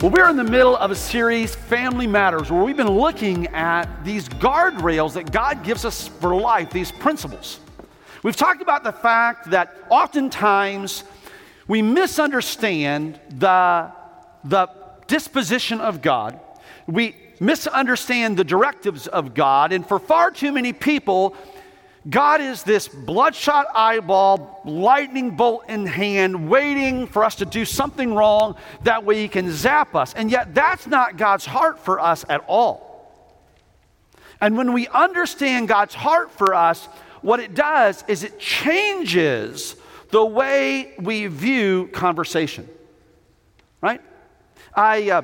Well, we're in the middle of a series, Family Matters, where we've been looking at these guardrails that God gives us for life, these principles. We've talked about the fact that oftentimes we misunderstand the, the disposition of God. We misunderstand the directives of God. And for far too many people, God is this bloodshot eyeball, lightning bolt in hand, waiting for us to do something wrong. That way he can zap us. And yet, that's not God's heart for us at all. And when we understand God's heart for us, what it does is it changes the way we view conversation. Right? I. Uh,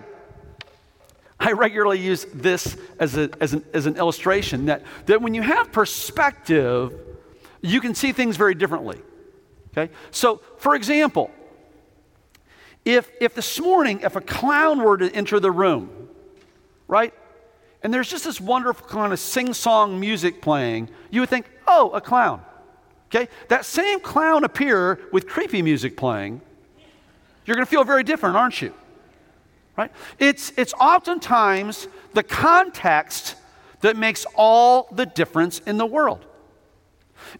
I regularly use this as, a, as, an, as an illustration that, that when you have perspective, you can see things very differently. Okay? So, for example, if, if this morning, if a clown were to enter the room, right, and there's just this wonderful kind of sing song music playing, you would think, oh, a clown. Okay? That same clown appear with creepy music playing, you're going to feel very different, aren't you? Right? It's, it's oftentimes the context that makes all the difference in the world.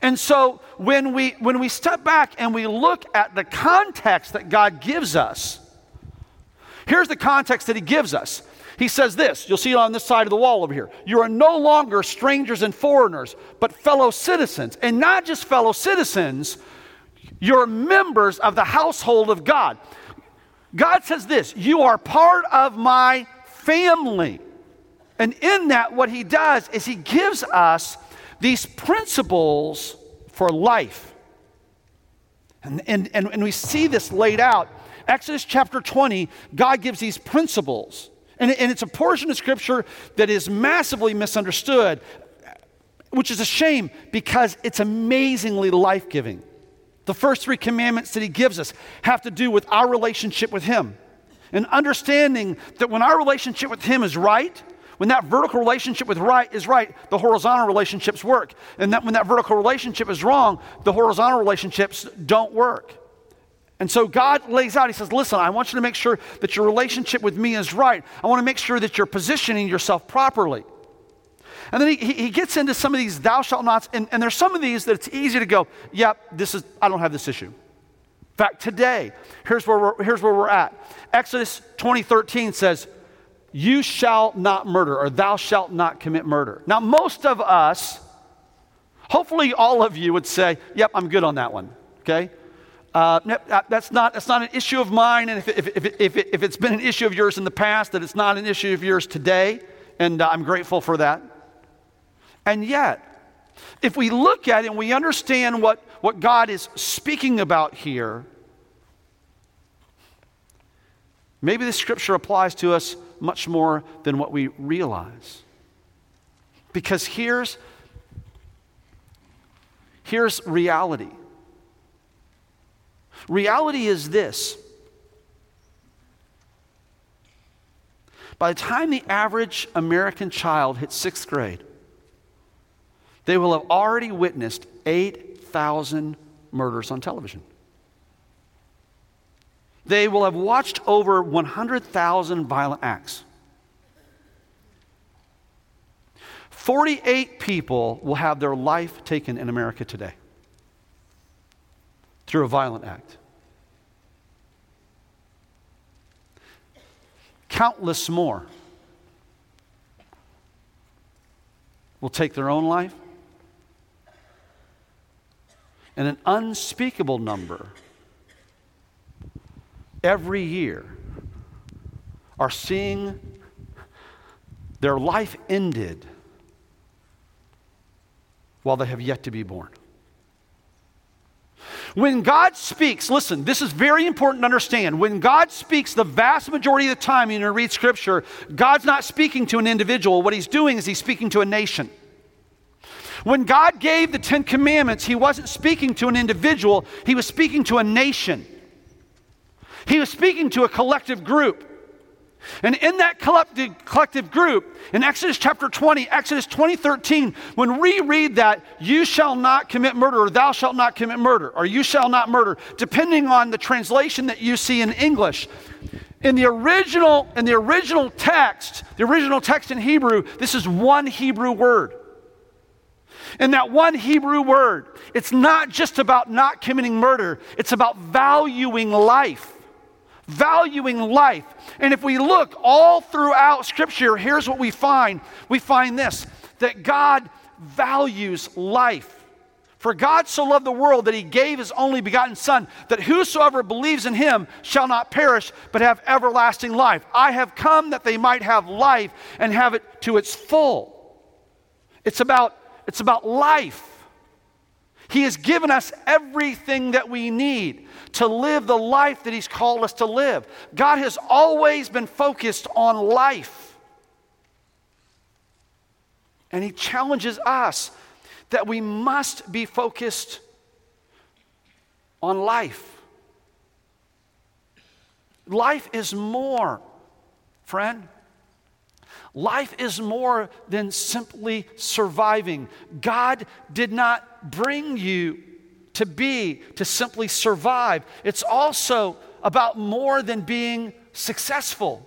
And so when we, when we step back and we look at the context that God gives us, here's the context that He gives us. He says this, you'll see it on this side of the wall over here. You are no longer strangers and foreigners, but fellow citizens. And not just fellow citizens, you're members of the household of God. God says this You are part of my family. And in that, what He does is He gives us these principles for life. And, and, and, and we see this laid out. Exodus chapter 20, God gives these principles. And, and it's a portion of Scripture that is massively misunderstood, which is a shame because it's amazingly life giving. The first three commandments that he gives us have to do with our relationship with him. And understanding that when our relationship with him is right, when that vertical relationship with right is right, the horizontal relationships work. And that when that vertical relationship is wrong, the horizontal relationships don't work. And so God lays out, He says, Listen, I want you to make sure that your relationship with me is right. I want to make sure that you're positioning yourself properly. And then he, he gets into some of these thou shalt nots, and, and there's some of these that it's easy to go, yep, this is, I don't have this issue. In fact, today, here's where we're, here's where we're at. Exodus 2013 says, You shall not murder, or thou shalt not commit murder. Now, most of us, hopefully all of you would say, Yep, I'm good on that one, okay? Uh, that's, not, that's not an issue of mine, and if, if, if, if, if it's been an issue of yours in the past, that it's not an issue of yours today, and uh, I'm grateful for that. And yet, if we look at it and we understand what, what God is speaking about here, maybe the scripture applies to us much more than what we realize. Because here's, here's reality. Reality is this. By the time the average American child hits sixth grade, they will have already witnessed 8,000 murders on television. They will have watched over 100,000 violent acts. 48 people will have their life taken in America today through a violent act. Countless more will take their own life and an unspeakable number every year are seeing their life ended while they have yet to be born. When God speaks, listen, this is very important to understand. When God speaks, the vast majority of the time you read scripture, God's not speaking to an individual. What he's doing is he's speaking to a nation. When God gave the Ten Commandments, He wasn't speaking to an individual, He was speaking to a nation. He was speaking to a collective group. And in that collective, group, in Exodus chapter 20, Exodus 20, 13, when we read that, you shall not commit murder, or thou shalt not commit murder, or you shall not murder, depending on the translation that you see in English, In the original, in the original text, the original text in Hebrew, this is one Hebrew word. And that one Hebrew word, it's not just about not committing murder, it's about valuing life. Valuing life. And if we look all throughout Scripture, here's what we find we find this that God values life. For God so loved the world that he gave his only begotten Son, that whosoever believes in him shall not perish, but have everlasting life. I have come that they might have life and have it to its full. It's about, it's about life. He has given us everything that we need to live the life that He's called us to live. God has always been focused on life. And He challenges us that we must be focused on life. Life is more, friend. Life is more than simply surviving. God did not bring you to be, to simply survive. It's also about more than being successful.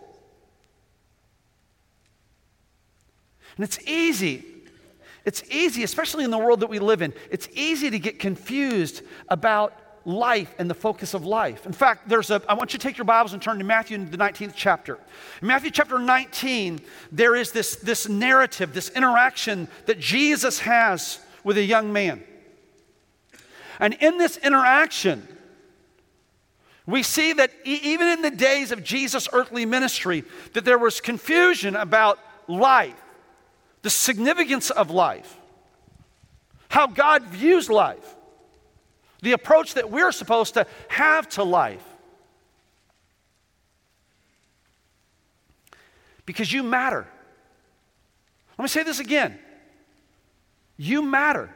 And it's easy it's easy, especially in the world that we live in, it's easy to get confused about life and the focus of life. In fact, there's a I want you to take your Bibles and turn to Matthew in the 19th chapter. In Matthew chapter 19, there is this, this narrative, this interaction that Jesus has with a young man. And in this interaction, we see that e- even in the days of Jesus' earthly ministry, that there was confusion about life the significance of life, how God views life, the approach that we're supposed to have to life. Because you matter. Let me say this again. You matter.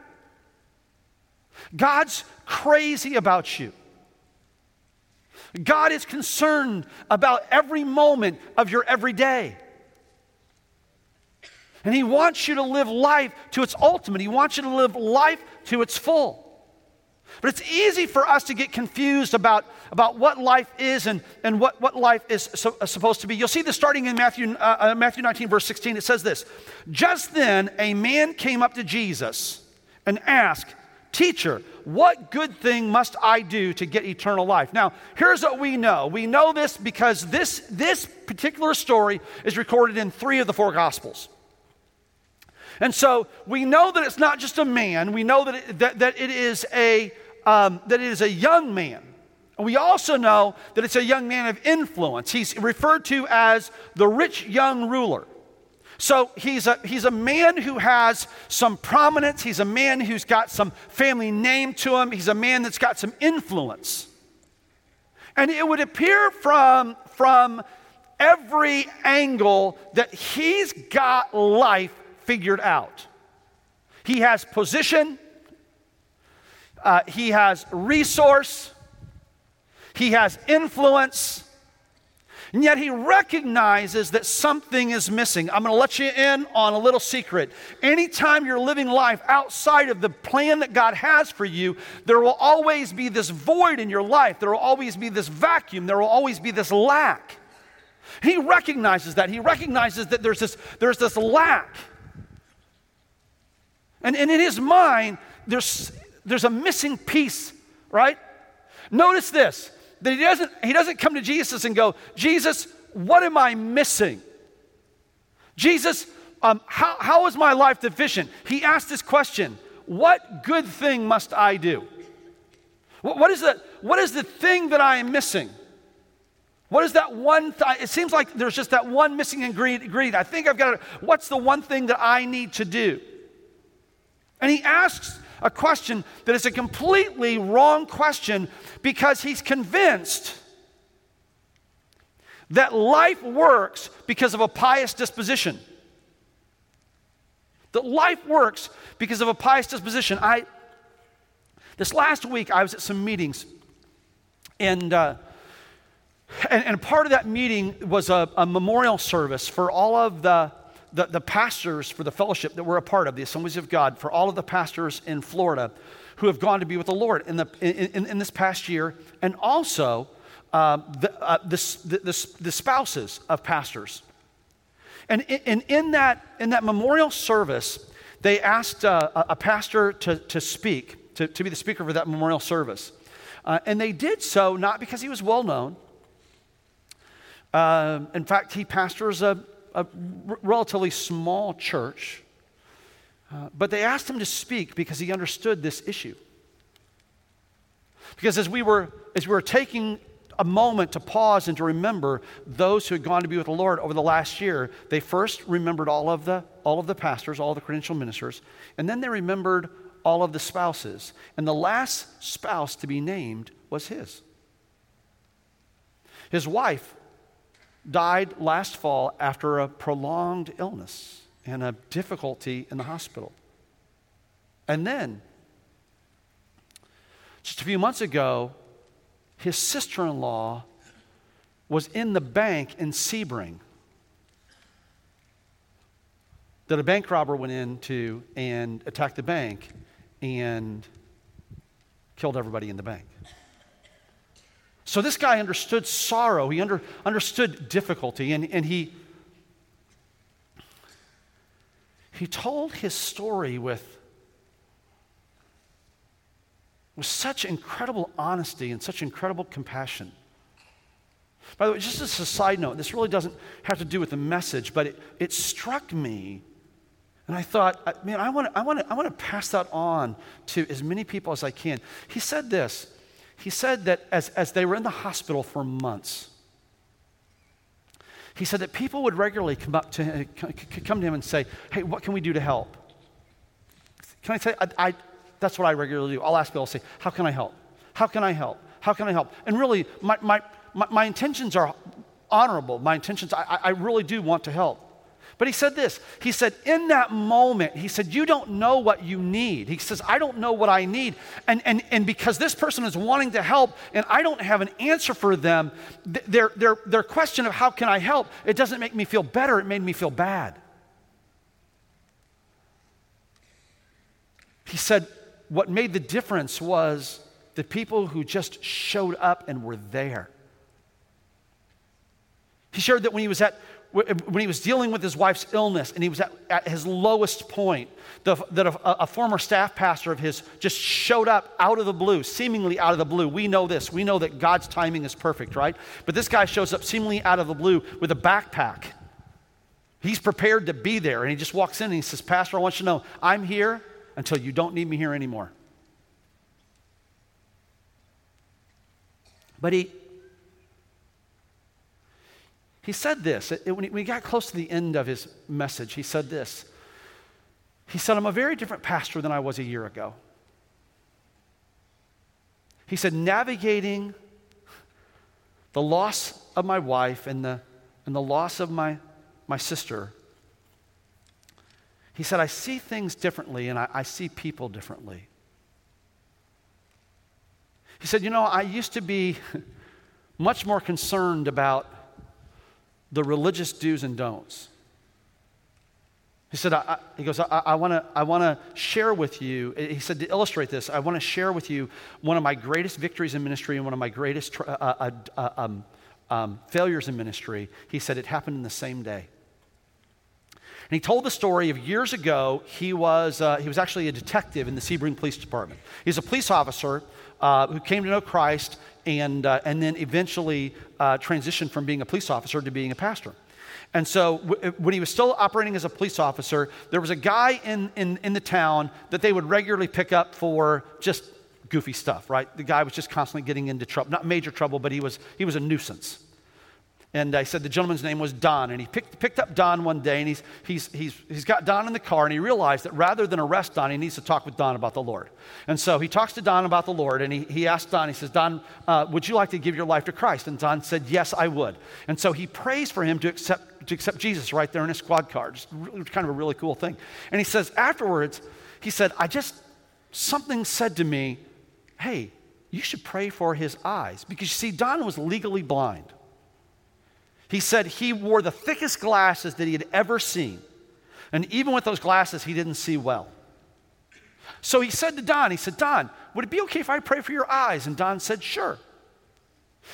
God's crazy about you. God is concerned about every moment of your everyday. And He wants you to live life to its ultimate. He wants you to live life to its full. But it's easy for us to get confused about, about what life is and, and what, what life is so, uh, supposed to be. You'll see this starting in Matthew, uh, uh, Matthew 19, verse 16. It says this Just then a man came up to Jesus and asked, Teacher, what good thing must I do to get eternal life? Now, here's what we know. We know this because this, this particular story is recorded in three of the four Gospels. And so we know that it's not just a man, we know that it, that, that it, is, a, um, that it is a young man. And we also know that it's a young man of influence. He's referred to as the rich young ruler. So he's a, he's a man who has some prominence. He's a man who's got some family name to him. He's a man that's got some influence. And it would appear from, from every angle that he's got life figured out. He has position, uh, he has resource, he has influence, and yet he recognizes that something is missing. I'm going to let you in on a little secret. Anytime you're living life outside of the plan that God has for you, there will always be this void in your life. There will always be this vacuum. There will always be this lack. He recognizes that. He recognizes that there's this, there's this lack. And, and in his mind, there's, there's a missing piece, right? Notice this that he doesn't, he doesn't come to Jesus and go, Jesus, what am I missing? Jesus, um, how, how is my life deficient? He asked this question What good thing must I do? What, what, is, the, what is the thing that I am missing? What is that one? Th- it seems like there's just that one missing ingredient. I think I've got it. What's the one thing that I need to do? And he asks a question that is a completely wrong question because he's convinced that life works because of a pious disposition. That life works because of a pious disposition. I, this last week, I was at some meetings, and, uh, and, and, part of that meeting was a, a memorial service for all of the the, the pastors for the fellowship that we're a part of, the Assemblies of God, for all of the pastors in Florida who have gone to be with the Lord in, the, in, in, this past year, and also uh, the, uh, the, the, the, spouses of pastors. And in, in, that, in that memorial service, they asked uh, a pastor to, to speak, to, to be the speaker for that memorial service. Uh, and they did so not because he was well known. Uh, in fact, he pastors a, a relatively small church. Uh, but they asked him to speak because he understood this issue. Because as we were, as we were taking a moment to pause and to remember those who had gone to be with the Lord over the last year, they first remembered all of the, all of the pastors, all the credential ministers, and then they remembered all of the spouses. And the last spouse to be named was his. His wife died last fall after a prolonged illness and a difficulty in the hospital. And then, just a few months ago, his sister in law was in the bank in Sebring that a bank robber went into and attacked the bank and killed everybody in the bank. So this guy understood sorrow, he under, understood difficulty, and, and he, he told his story with, with such incredible honesty and such incredible compassion. By the way, just as a side note, this really doesn't have to do with the message, but it, it struck me and I thought, man, I want to I wanna, I wanna pass that on to as many people as I can. He said this. He said that as, as they were in the hospital for months, he said that people would regularly come up to him, come to him and say, hey, what can we do to help? Can I say, I, I, that's what I regularly do. I'll ask people, I'll say, how can I help? How can I help? How can I help? And really, my, my, my, my intentions are honorable. My intentions, I, I really do want to help. But he said this He said, in that moment, he said, You don't know what you need. He says, I don't know what I need. And, and, and because this person is wanting to help and I don't have an answer for them, their, their, their question of how can I help, it doesn't make me feel better, it made me feel bad. He said, What made the difference was the people who just showed up and were there. He shared that when he was at when he was dealing with his wife's illness and he was at, at his lowest point, the, that a, a, former staff pastor of his just showed up out of the blue, seemingly out of the blue. We know this. We know that God's timing is perfect, right? But this guy shows up seemingly out of the blue with a backpack. He's prepared to be there and he just walks in and he says, Pastor, I want you to know I'm here until you don't need me here anymore. But he, he said this it, when, he, got close to the end of his message. He said this. He said, I'm a very different pastor than I was a year ago. He said, navigating the loss of my wife and the, and the loss of my, my sister, he said, I see things differently and I, I see people differently. He said, You know, I used to be much more concerned about the religious do's and don'ts. He said, I, I, he goes, I, I want to share with you, he said, to illustrate this, I want to share with you one of my greatest victories in ministry and one of my greatest uh, uh, uh, um, um, failures in ministry. He said, it happened in the same day. And he told the story of years ago, he was, uh, he was actually a detective in the Sebring Police Department. He's a police officer uh, who came to know Christ and, uh, and then eventually uh, transitioned from being a police officer to being a pastor. And so, w- when he was still operating as a police officer, there was a guy in, in, in the town that they would regularly pick up for just goofy stuff, right? The guy was just constantly getting into trouble, not major trouble, but he was, he was a nuisance. And I said the gentleman's name was Don. And he picked, picked up Don one day and he's, he's, he's, he's got Don in the car and he realized that rather than arrest Don, he needs to talk with Don about the Lord. And so he talks to Don about the Lord and he, he asked Don, he says, Don, uh, would you like to give your life to Christ? And Don said, Yes, I would. And so he prays for him to accept, to accept Jesus right there in his squad car. Just kind of a really cool thing. And he says, afterwards, he said, I just, something said to me, hey, you should pray for his eyes. Because you see, Don was legally blind. He said he wore the thickest glasses that he had ever seen. And even with those glasses, he didn't see well. So he said to Don, he said, Don, would it be okay if I pray for your eyes? And Don said, sure.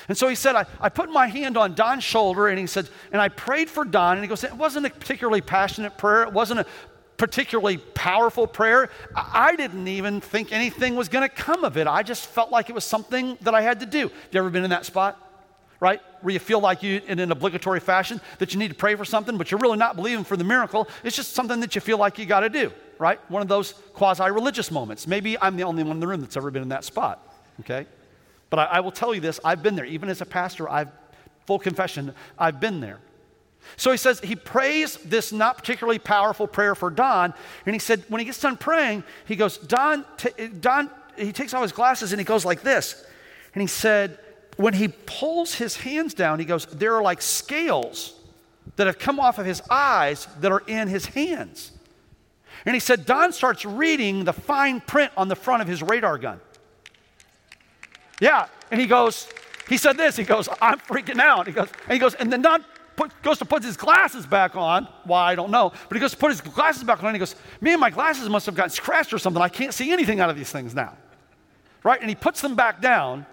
And so he said, I, I put my hand on Don's shoulder and he said, and I prayed for Don. And he goes, it wasn't a particularly passionate prayer. It wasn't a particularly powerful prayer. I didn't even think anything was going to come of it. I just felt like it was something that I had to do. Have you ever been in that spot? Right? Where you feel like you, in an obligatory fashion, that you need to pray for something, but you're really not believing for the miracle. It's just something that you feel like you got to do, right? One of those quasi religious moments. Maybe I'm the only one in the room that's ever been in that spot, okay? But I, I will tell you this I've been there. Even as a pastor, I've, full confession, I've been there. So he says, he prays this not particularly powerful prayer for Don. And he said, when he gets done praying, he goes, Don, t- eh, Don, he takes off his glasses and he goes like this. And he said, when he pulls his hands down, he goes, there are like scales that have come off of his eyes that are in his hands. And he said, Don starts reading the fine print on the front of his radar gun. Yeah. And he goes, he said this, he goes, I'm freaking out. He goes, and he goes, and then Don put, goes to put his glasses back on. Why, I don't know. But he goes to put his glasses back on and he goes, Man, my glasses must have gotten scratched or something. I can't see anything out of these things now. Right? And he puts them back down.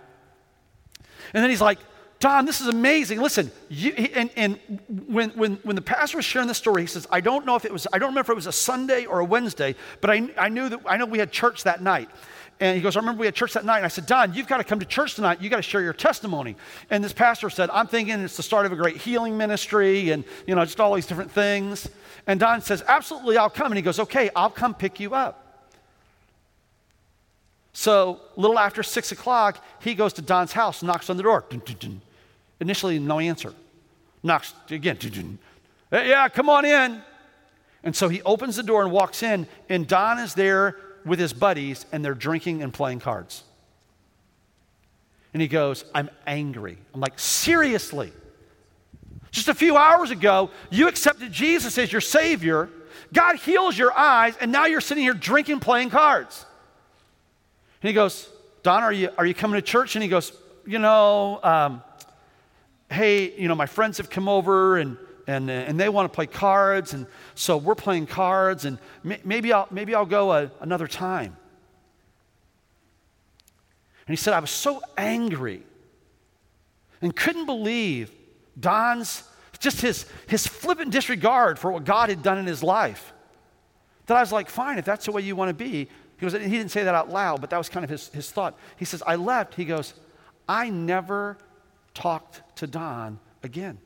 And then he's like, Don, this is amazing. Listen, you, and, and when, when, when the pastor was sharing this story, he says, I don't know if it was, I don't remember if it was a Sunday or a Wednesday, but I, I knew that, I know we had church that night. And he goes, I remember we had church that night. And I said, Don, you've got to come to church tonight. You've got to share your testimony. And this pastor said, I'm thinking it's the start of a great healing ministry and, you know, just all these different things. And Don says, Absolutely, I'll come. And he goes, Okay, I'll come pick you up. So, a little after six o'clock, he goes to Don's house, knocks on the door. Dun, dun, dun. Initially, no answer. Knocks again. Hey, yeah, come on in. And so he opens the door and walks in, and Don is there with his buddies and they're drinking and playing cards. And he goes, I'm angry. I'm like, seriously? Just a few hours ago, you accepted Jesus as your Savior. God heals your eyes, and now you're sitting here drinking, playing cards. And he goes, Don, are you, are you coming to church? And he goes, You know, um, hey, you know, my friends have come over and and, uh, and they want to play cards, and so we're playing cards, and maybe I'll, maybe I'll go a, another time. And he said, I was so angry and couldn't believe Don's, just his, his flippant disregard for what God had done in his life. That I was like, fine, if that's the way you want to be. He, goes, he didn't say that out loud, but that was kind of his, his thought. He says, I left. He goes, I never talked to Don again.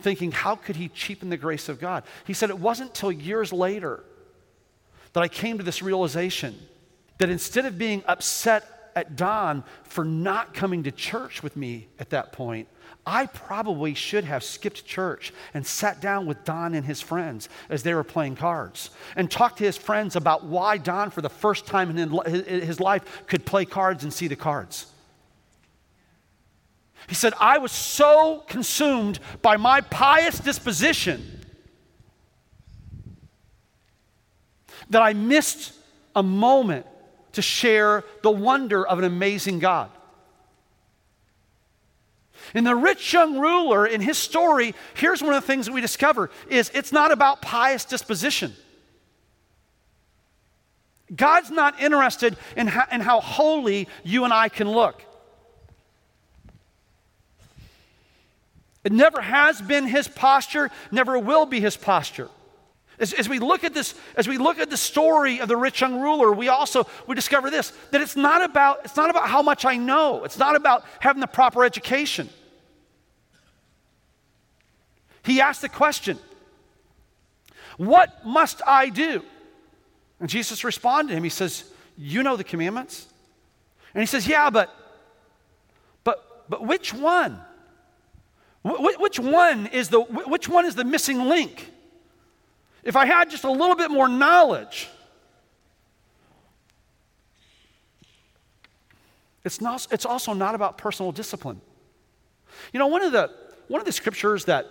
thinking, how could he cheapen the grace of God? He said, it wasn't till years later that I came to this realization that instead of being upset at Don for not coming to church with me at that point, I probably should have skipped church and sat down with Don and his friends as they were playing cards and talked to his friends about why Don, for the first time in his life, could play cards and see the cards. He said, I was so consumed by my pious disposition that I missed a moment to share the wonder of an amazing God. In the rich young ruler, in his story, here's one of the things that we discover is it's not about pious disposition. God's not interested in how, in how holy you and I can look. It never has been his posture, never will be his posture. As, as, we look at this, as we look at the story of the rich young ruler, we also we discover this that it's not about it's not about how much I know. It's not about having the proper education. He asked the question, "What must I do?" And Jesus responded to him. He says, "You know the commandments." And he says, "Yeah, but but but which one?" which one is the which one is the missing link? If I had just a little bit more knowledge, it's not it's also not about personal discipline. You know, one of the one of the scriptures that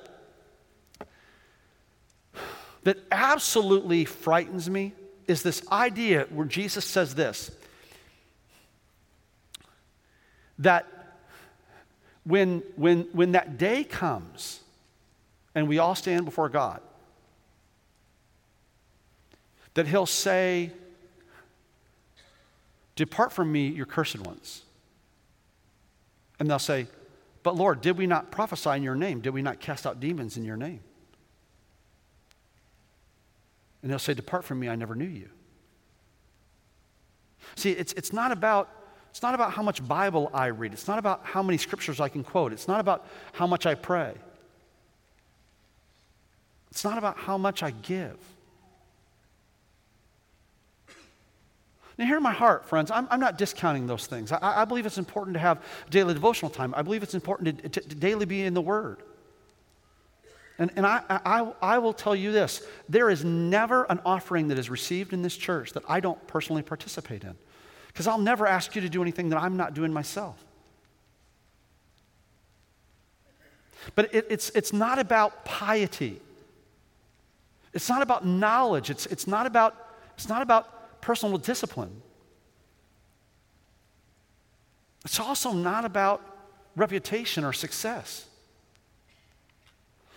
that absolutely frightens me is this idea where Jesus says this that when, when, when that day comes and we all stand before God, that He'll say Depart from me, you cursed ones. And they'll say, But Lord, did we not prophesy in your name? Did we not cast out demons in your name? And they'll say, Depart from me, I never knew you. See, it's, it's, not about, it's not about how much Bible I read. It's not about how many scriptures I can quote. It's not about how much I pray. It's not about how much I give. Now, hear my heart, friends. I'm, I'm not discounting those things. I, I, believe it's important to have daily devotional time. I believe it's important to, to, to daily be in the Word. And, and I, I, I will tell you this there is never an offering that is received in this church that I don't personally participate in. Because I'll never ask you to do anything that I'm not doing myself. But it, it's, it's not about piety. It's not about knowledge. It's, it's, not about, it's not about personal discipline. It's also not about reputation or success.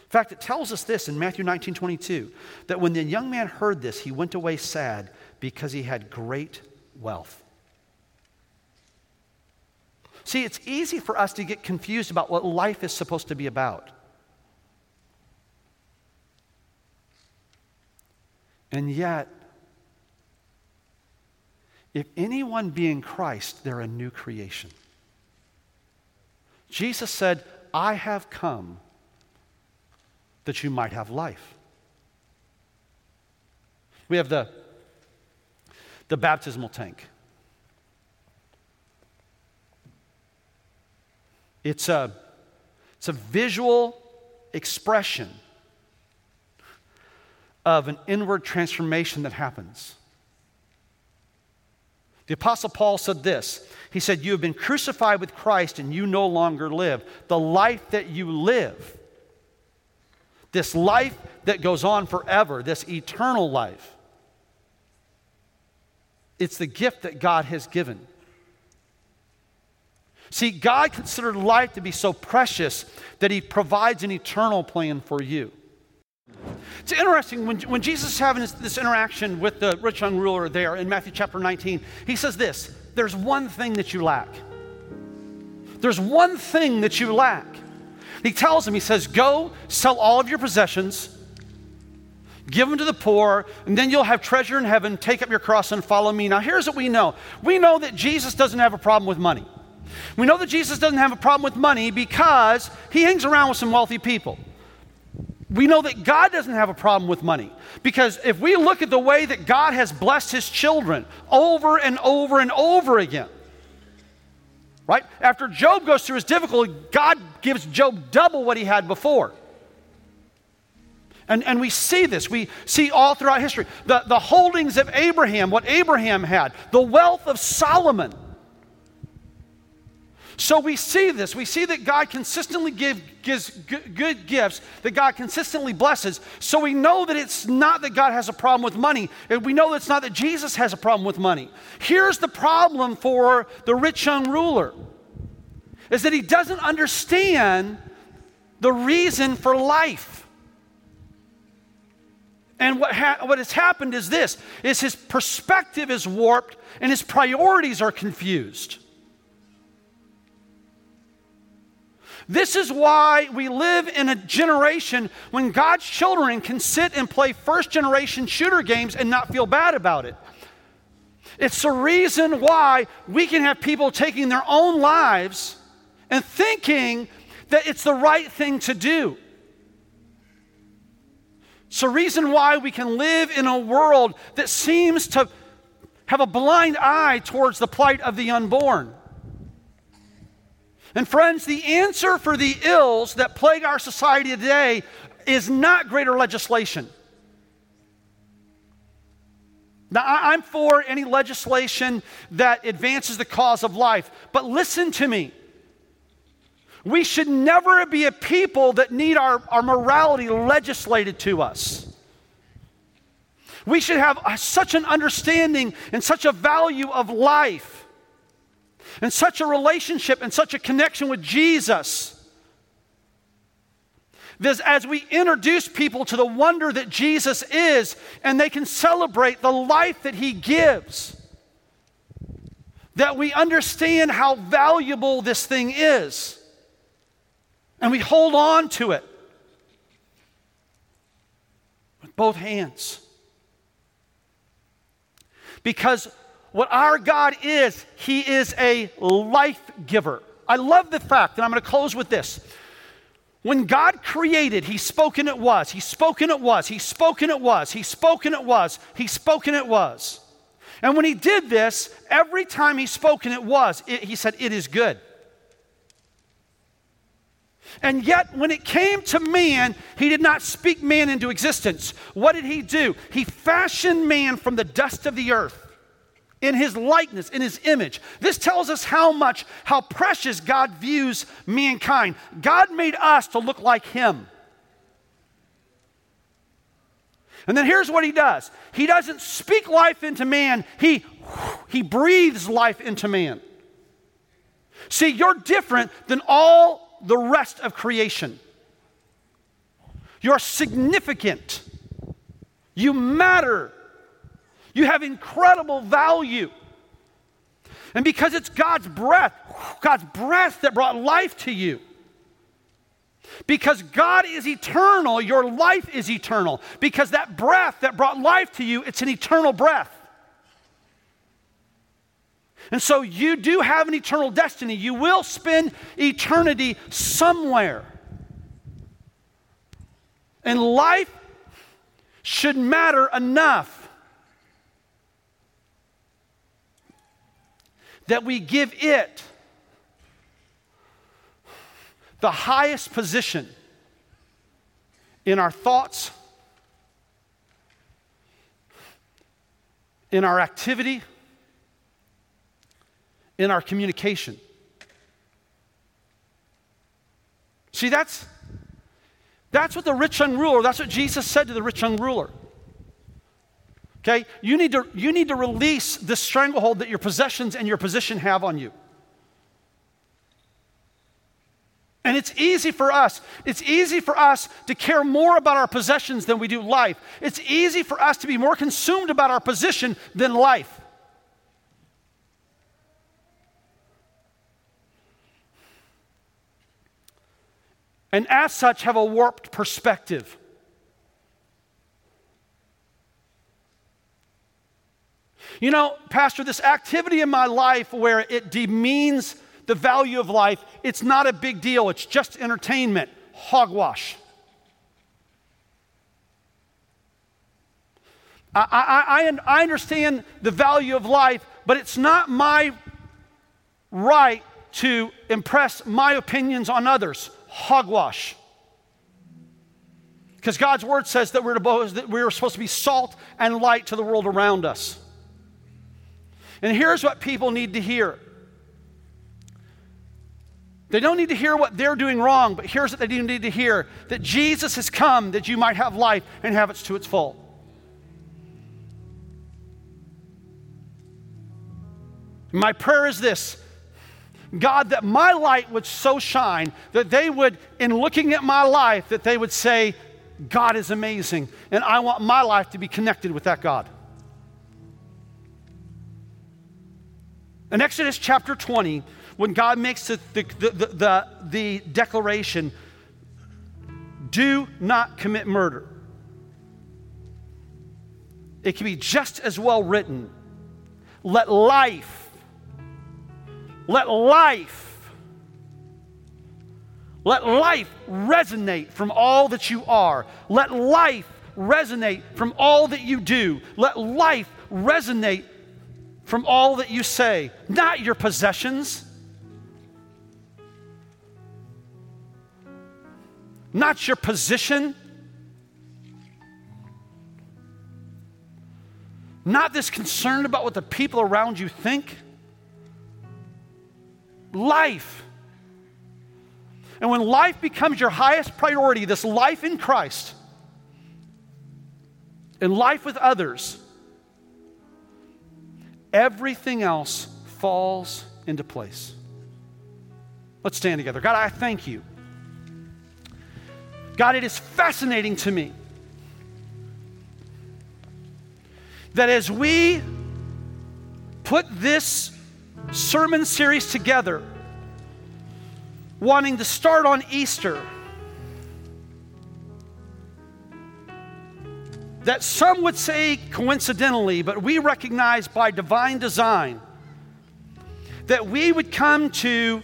In fact, it tells us this in Matthew 19 22 that when the young man heard this, he went away sad because he had great wealth. See, it's easy for us to get confused about what life is supposed to be about. And yet, if anyone be in Christ, they're a new creation. Jesus said, I have come that you might have life. We have the, the baptismal tank. It's a, it's a visual expression of an inward transformation that happens. The Apostle Paul said this He said, You have been crucified with Christ and you no longer live. The life that you live, this life that goes on forever, this eternal life, it's the gift that God has given. See, God considered life to be so precious that He provides an eternal plan for you. It's interesting when, when Jesus is having this, this interaction with the rich young ruler there in Matthew chapter 19, he says this there's one thing that you lack. There's one thing that you lack. He tells him, he says, Go sell all of your possessions, give them to the poor, and then you'll have treasure in heaven. Take up your cross and follow me. Now, here's what we know we know that Jesus doesn't have a problem with money. We know that Jesus doesn't have a problem with money because he hangs around with some wealthy people we know that God doesn't have a problem with money. Because if we look at the way that God has blessed his children over and over and over again, right? After Job goes through his difficulty, God gives Job double what he had before. And, and we see this. We see all throughout history. The, the holdings of Abraham, what Abraham had, the wealth of Solomon. So we see this. We see that God consistently give, gives good gifts, that God consistently blesses. So we know that it's not that God has a problem with money. We know that it's not that Jesus has a problem with money. Here's the problem for the rich young ruler is that he doesn't understand the reason for life. And what, ha- what has happened is this is his perspective is warped and his priorities are confused. This is why we live in a generation when God's children can sit and play first generation shooter games and not feel bad about it. It's the reason why we can have people taking their own lives and thinking that it's the right thing to do. It's the reason why we can live in a world that seems to have a blind eye towards the plight of the unborn. And friends, the answer for the ills that plague our society today is not greater legislation. Now, I'm for any legislation that advances the cause of life, but listen to me. We should never be a people that need our, our morality legislated to us. We should have such an understanding and such a value of life and such a relationship and such a connection with Jesus. This, as we introduce people to the wonder that Jesus is, and they can celebrate the life that He gives. that we understand how valuable this thing is and we hold on to it with both hands. Because what our God is, He is a life giver. I love the fact, and I'm going to close with this. When God created, He spoke and it was. He spoke and it was. He spoke and it was. He spoke and it was. He spoke and it was. And when He did this, every time He spoke and it was, it, He said, It is good. And yet, when it came to man, he did not speak man into existence. What did he do? He fashioned man from the dust of the earth in his likeness, in his image. This tells us how much, how precious God views mankind. God made us to look like him. And then here's what he does He doesn't speak life into man, he, he breathes life into man. See, you're different than all the rest of creation. You're significant. You matter. You have incredible value. And because it's God's breath, God's breath that brought life to you. Because God is eternal, your life is eternal. Because that breath that brought life to you, it's an eternal breath. And so you do have an eternal destiny. You will spend eternity somewhere. And life should matter enough that we give it the highest position in our thoughts, in our activity, in our communication. See, that's, that's what the rich young ruler, that's what Jesus said to the rich young ruler. Okay? You need to, you need to release the stranglehold that your possessions and your position have on you. And it's easy for us. It's easy for us to care more about our possessions than we do life. It's easy for us to be more consumed about our position than life. And as such, have a warped perspective. You know, Pastor, this activity in my life where it demeans the value of life, it's not a big deal. It's just entertainment. Hogwash. I, I, I, understand the value of life, but it's not my right to impress my opinions on others. Hogwash. Because God's word says that we're, to, that we're supposed to be salt and light to the world around us. And here's what people need to hear they don't need to hear what they're doing wrong, but here's what they do need to hear that Jesus has come that you might have life and have it to its full. My prayer is this God, that my light would so shine that they would, in looking at my life, that they would say, God is amazing, and I want my life to be connected with that God. In Exodus chapter 20, when God makes the, the, the, the, declaration, do not commit murder, it can be just as well written let life, let life, let life resonate from all that you are. Let life resonate from all that you do. Let life resonate from all that you say, not your possessions, not your position, not this concern about what the people around you think. Life. And when life becomes your highest priority, this life in Christ and life with others, everything else falls into place. Let's stand together. God, I thank you. God, it is fascinating to me that as we put this sermon series together, wanting to start on Easter. That some would say coincidentally, but we recognize by divine design that we would come to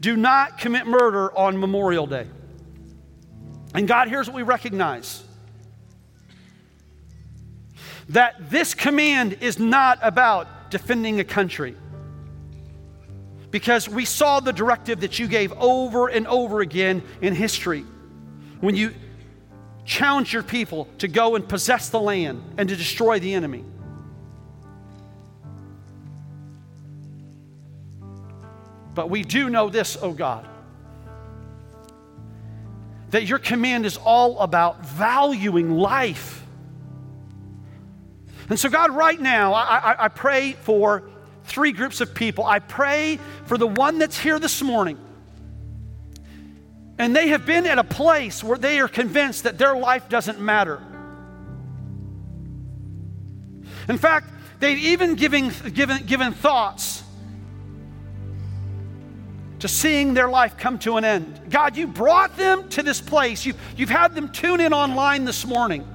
do not commit murder on Memorial Day. And God, here's what we recognize that this command is not about defending a country. Because we saw the directive that you gave over and over again in history when you challenged your people to go and possess the land and to destroy the enemy. But we do know this, oh God, that your command is all about valuing life. And so, God, right now, I, I, I, pray for three groups of people. I pray for the one that's here this morning, and they have been at a place where they are convinced that their life doesn't matter. In fact, they've even given, given, given thoughts to seeing their life come to an end. God, you brought them to this place. You've, you've had them tune in online this morning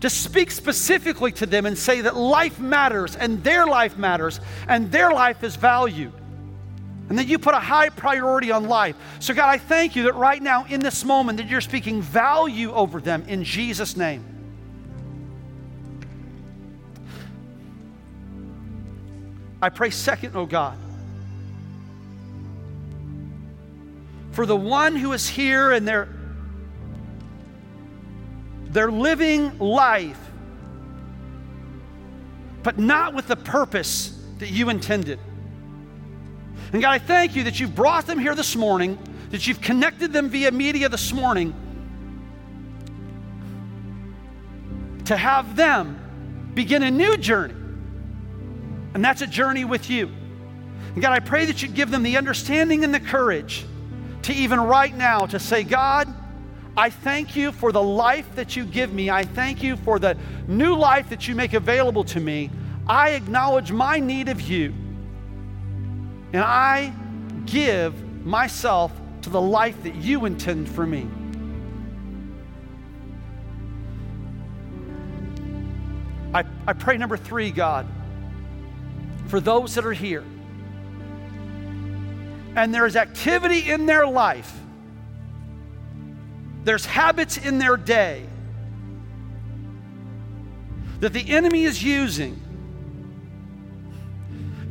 to speak specifically to them and say that life matters and their life matters and their life is valued. And that you put a high priority on life. So, God, I thank you that right now in this moment that you're speaking value over them in Jesus' name. I pray, second, oh God, for the one who is here and they're, they're living life, but not with the purpose that you intended. And God, I thank you that you've brought them here this morning, that you've connected them via media this morning to have them begin a new journey. And that's a journey with you. And God, I pray that you'd give them the understanding and the courage to even right now to say, God, I thank you for the life that you give me. I thank you for the new life that you make available to me. I acknowledge my need of you. And I give myself to the life that you intend for me. I, I pray, number three, God, for those that are here and there's activity in their life, there's habits in their day that the enemy is using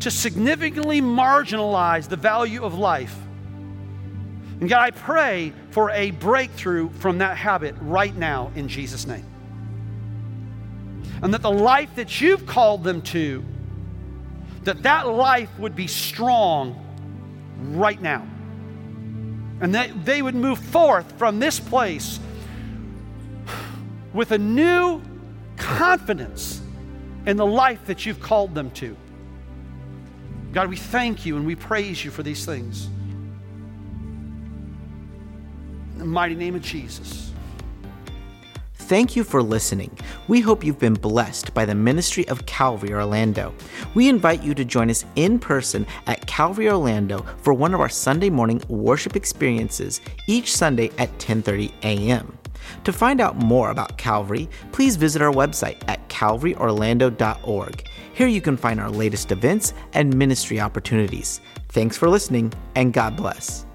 to significantly marginalize the value of life. And God, I pray for a breakthrough from that habit right now in Jesus' name. And that the life that you've called them to, that that life would be strong right now. And that they would move forth from this place with a new confidence in the life that you've called them to. God, we thank you and we praise you for these things. In the mighty name of Jesus. Thank you for listening. We hope you've been blessed by the ministry of Calvary Orlando. We invite you to join us in person at Calvary Orlando for one of our Sunday morning worship experiences each Sunday at 10:30 a.m. To find out more about Calvary, please visit our website at calvaryorlando.org. Here you can find our latest events and ministry opportunities. Thanks for listening, and God bless.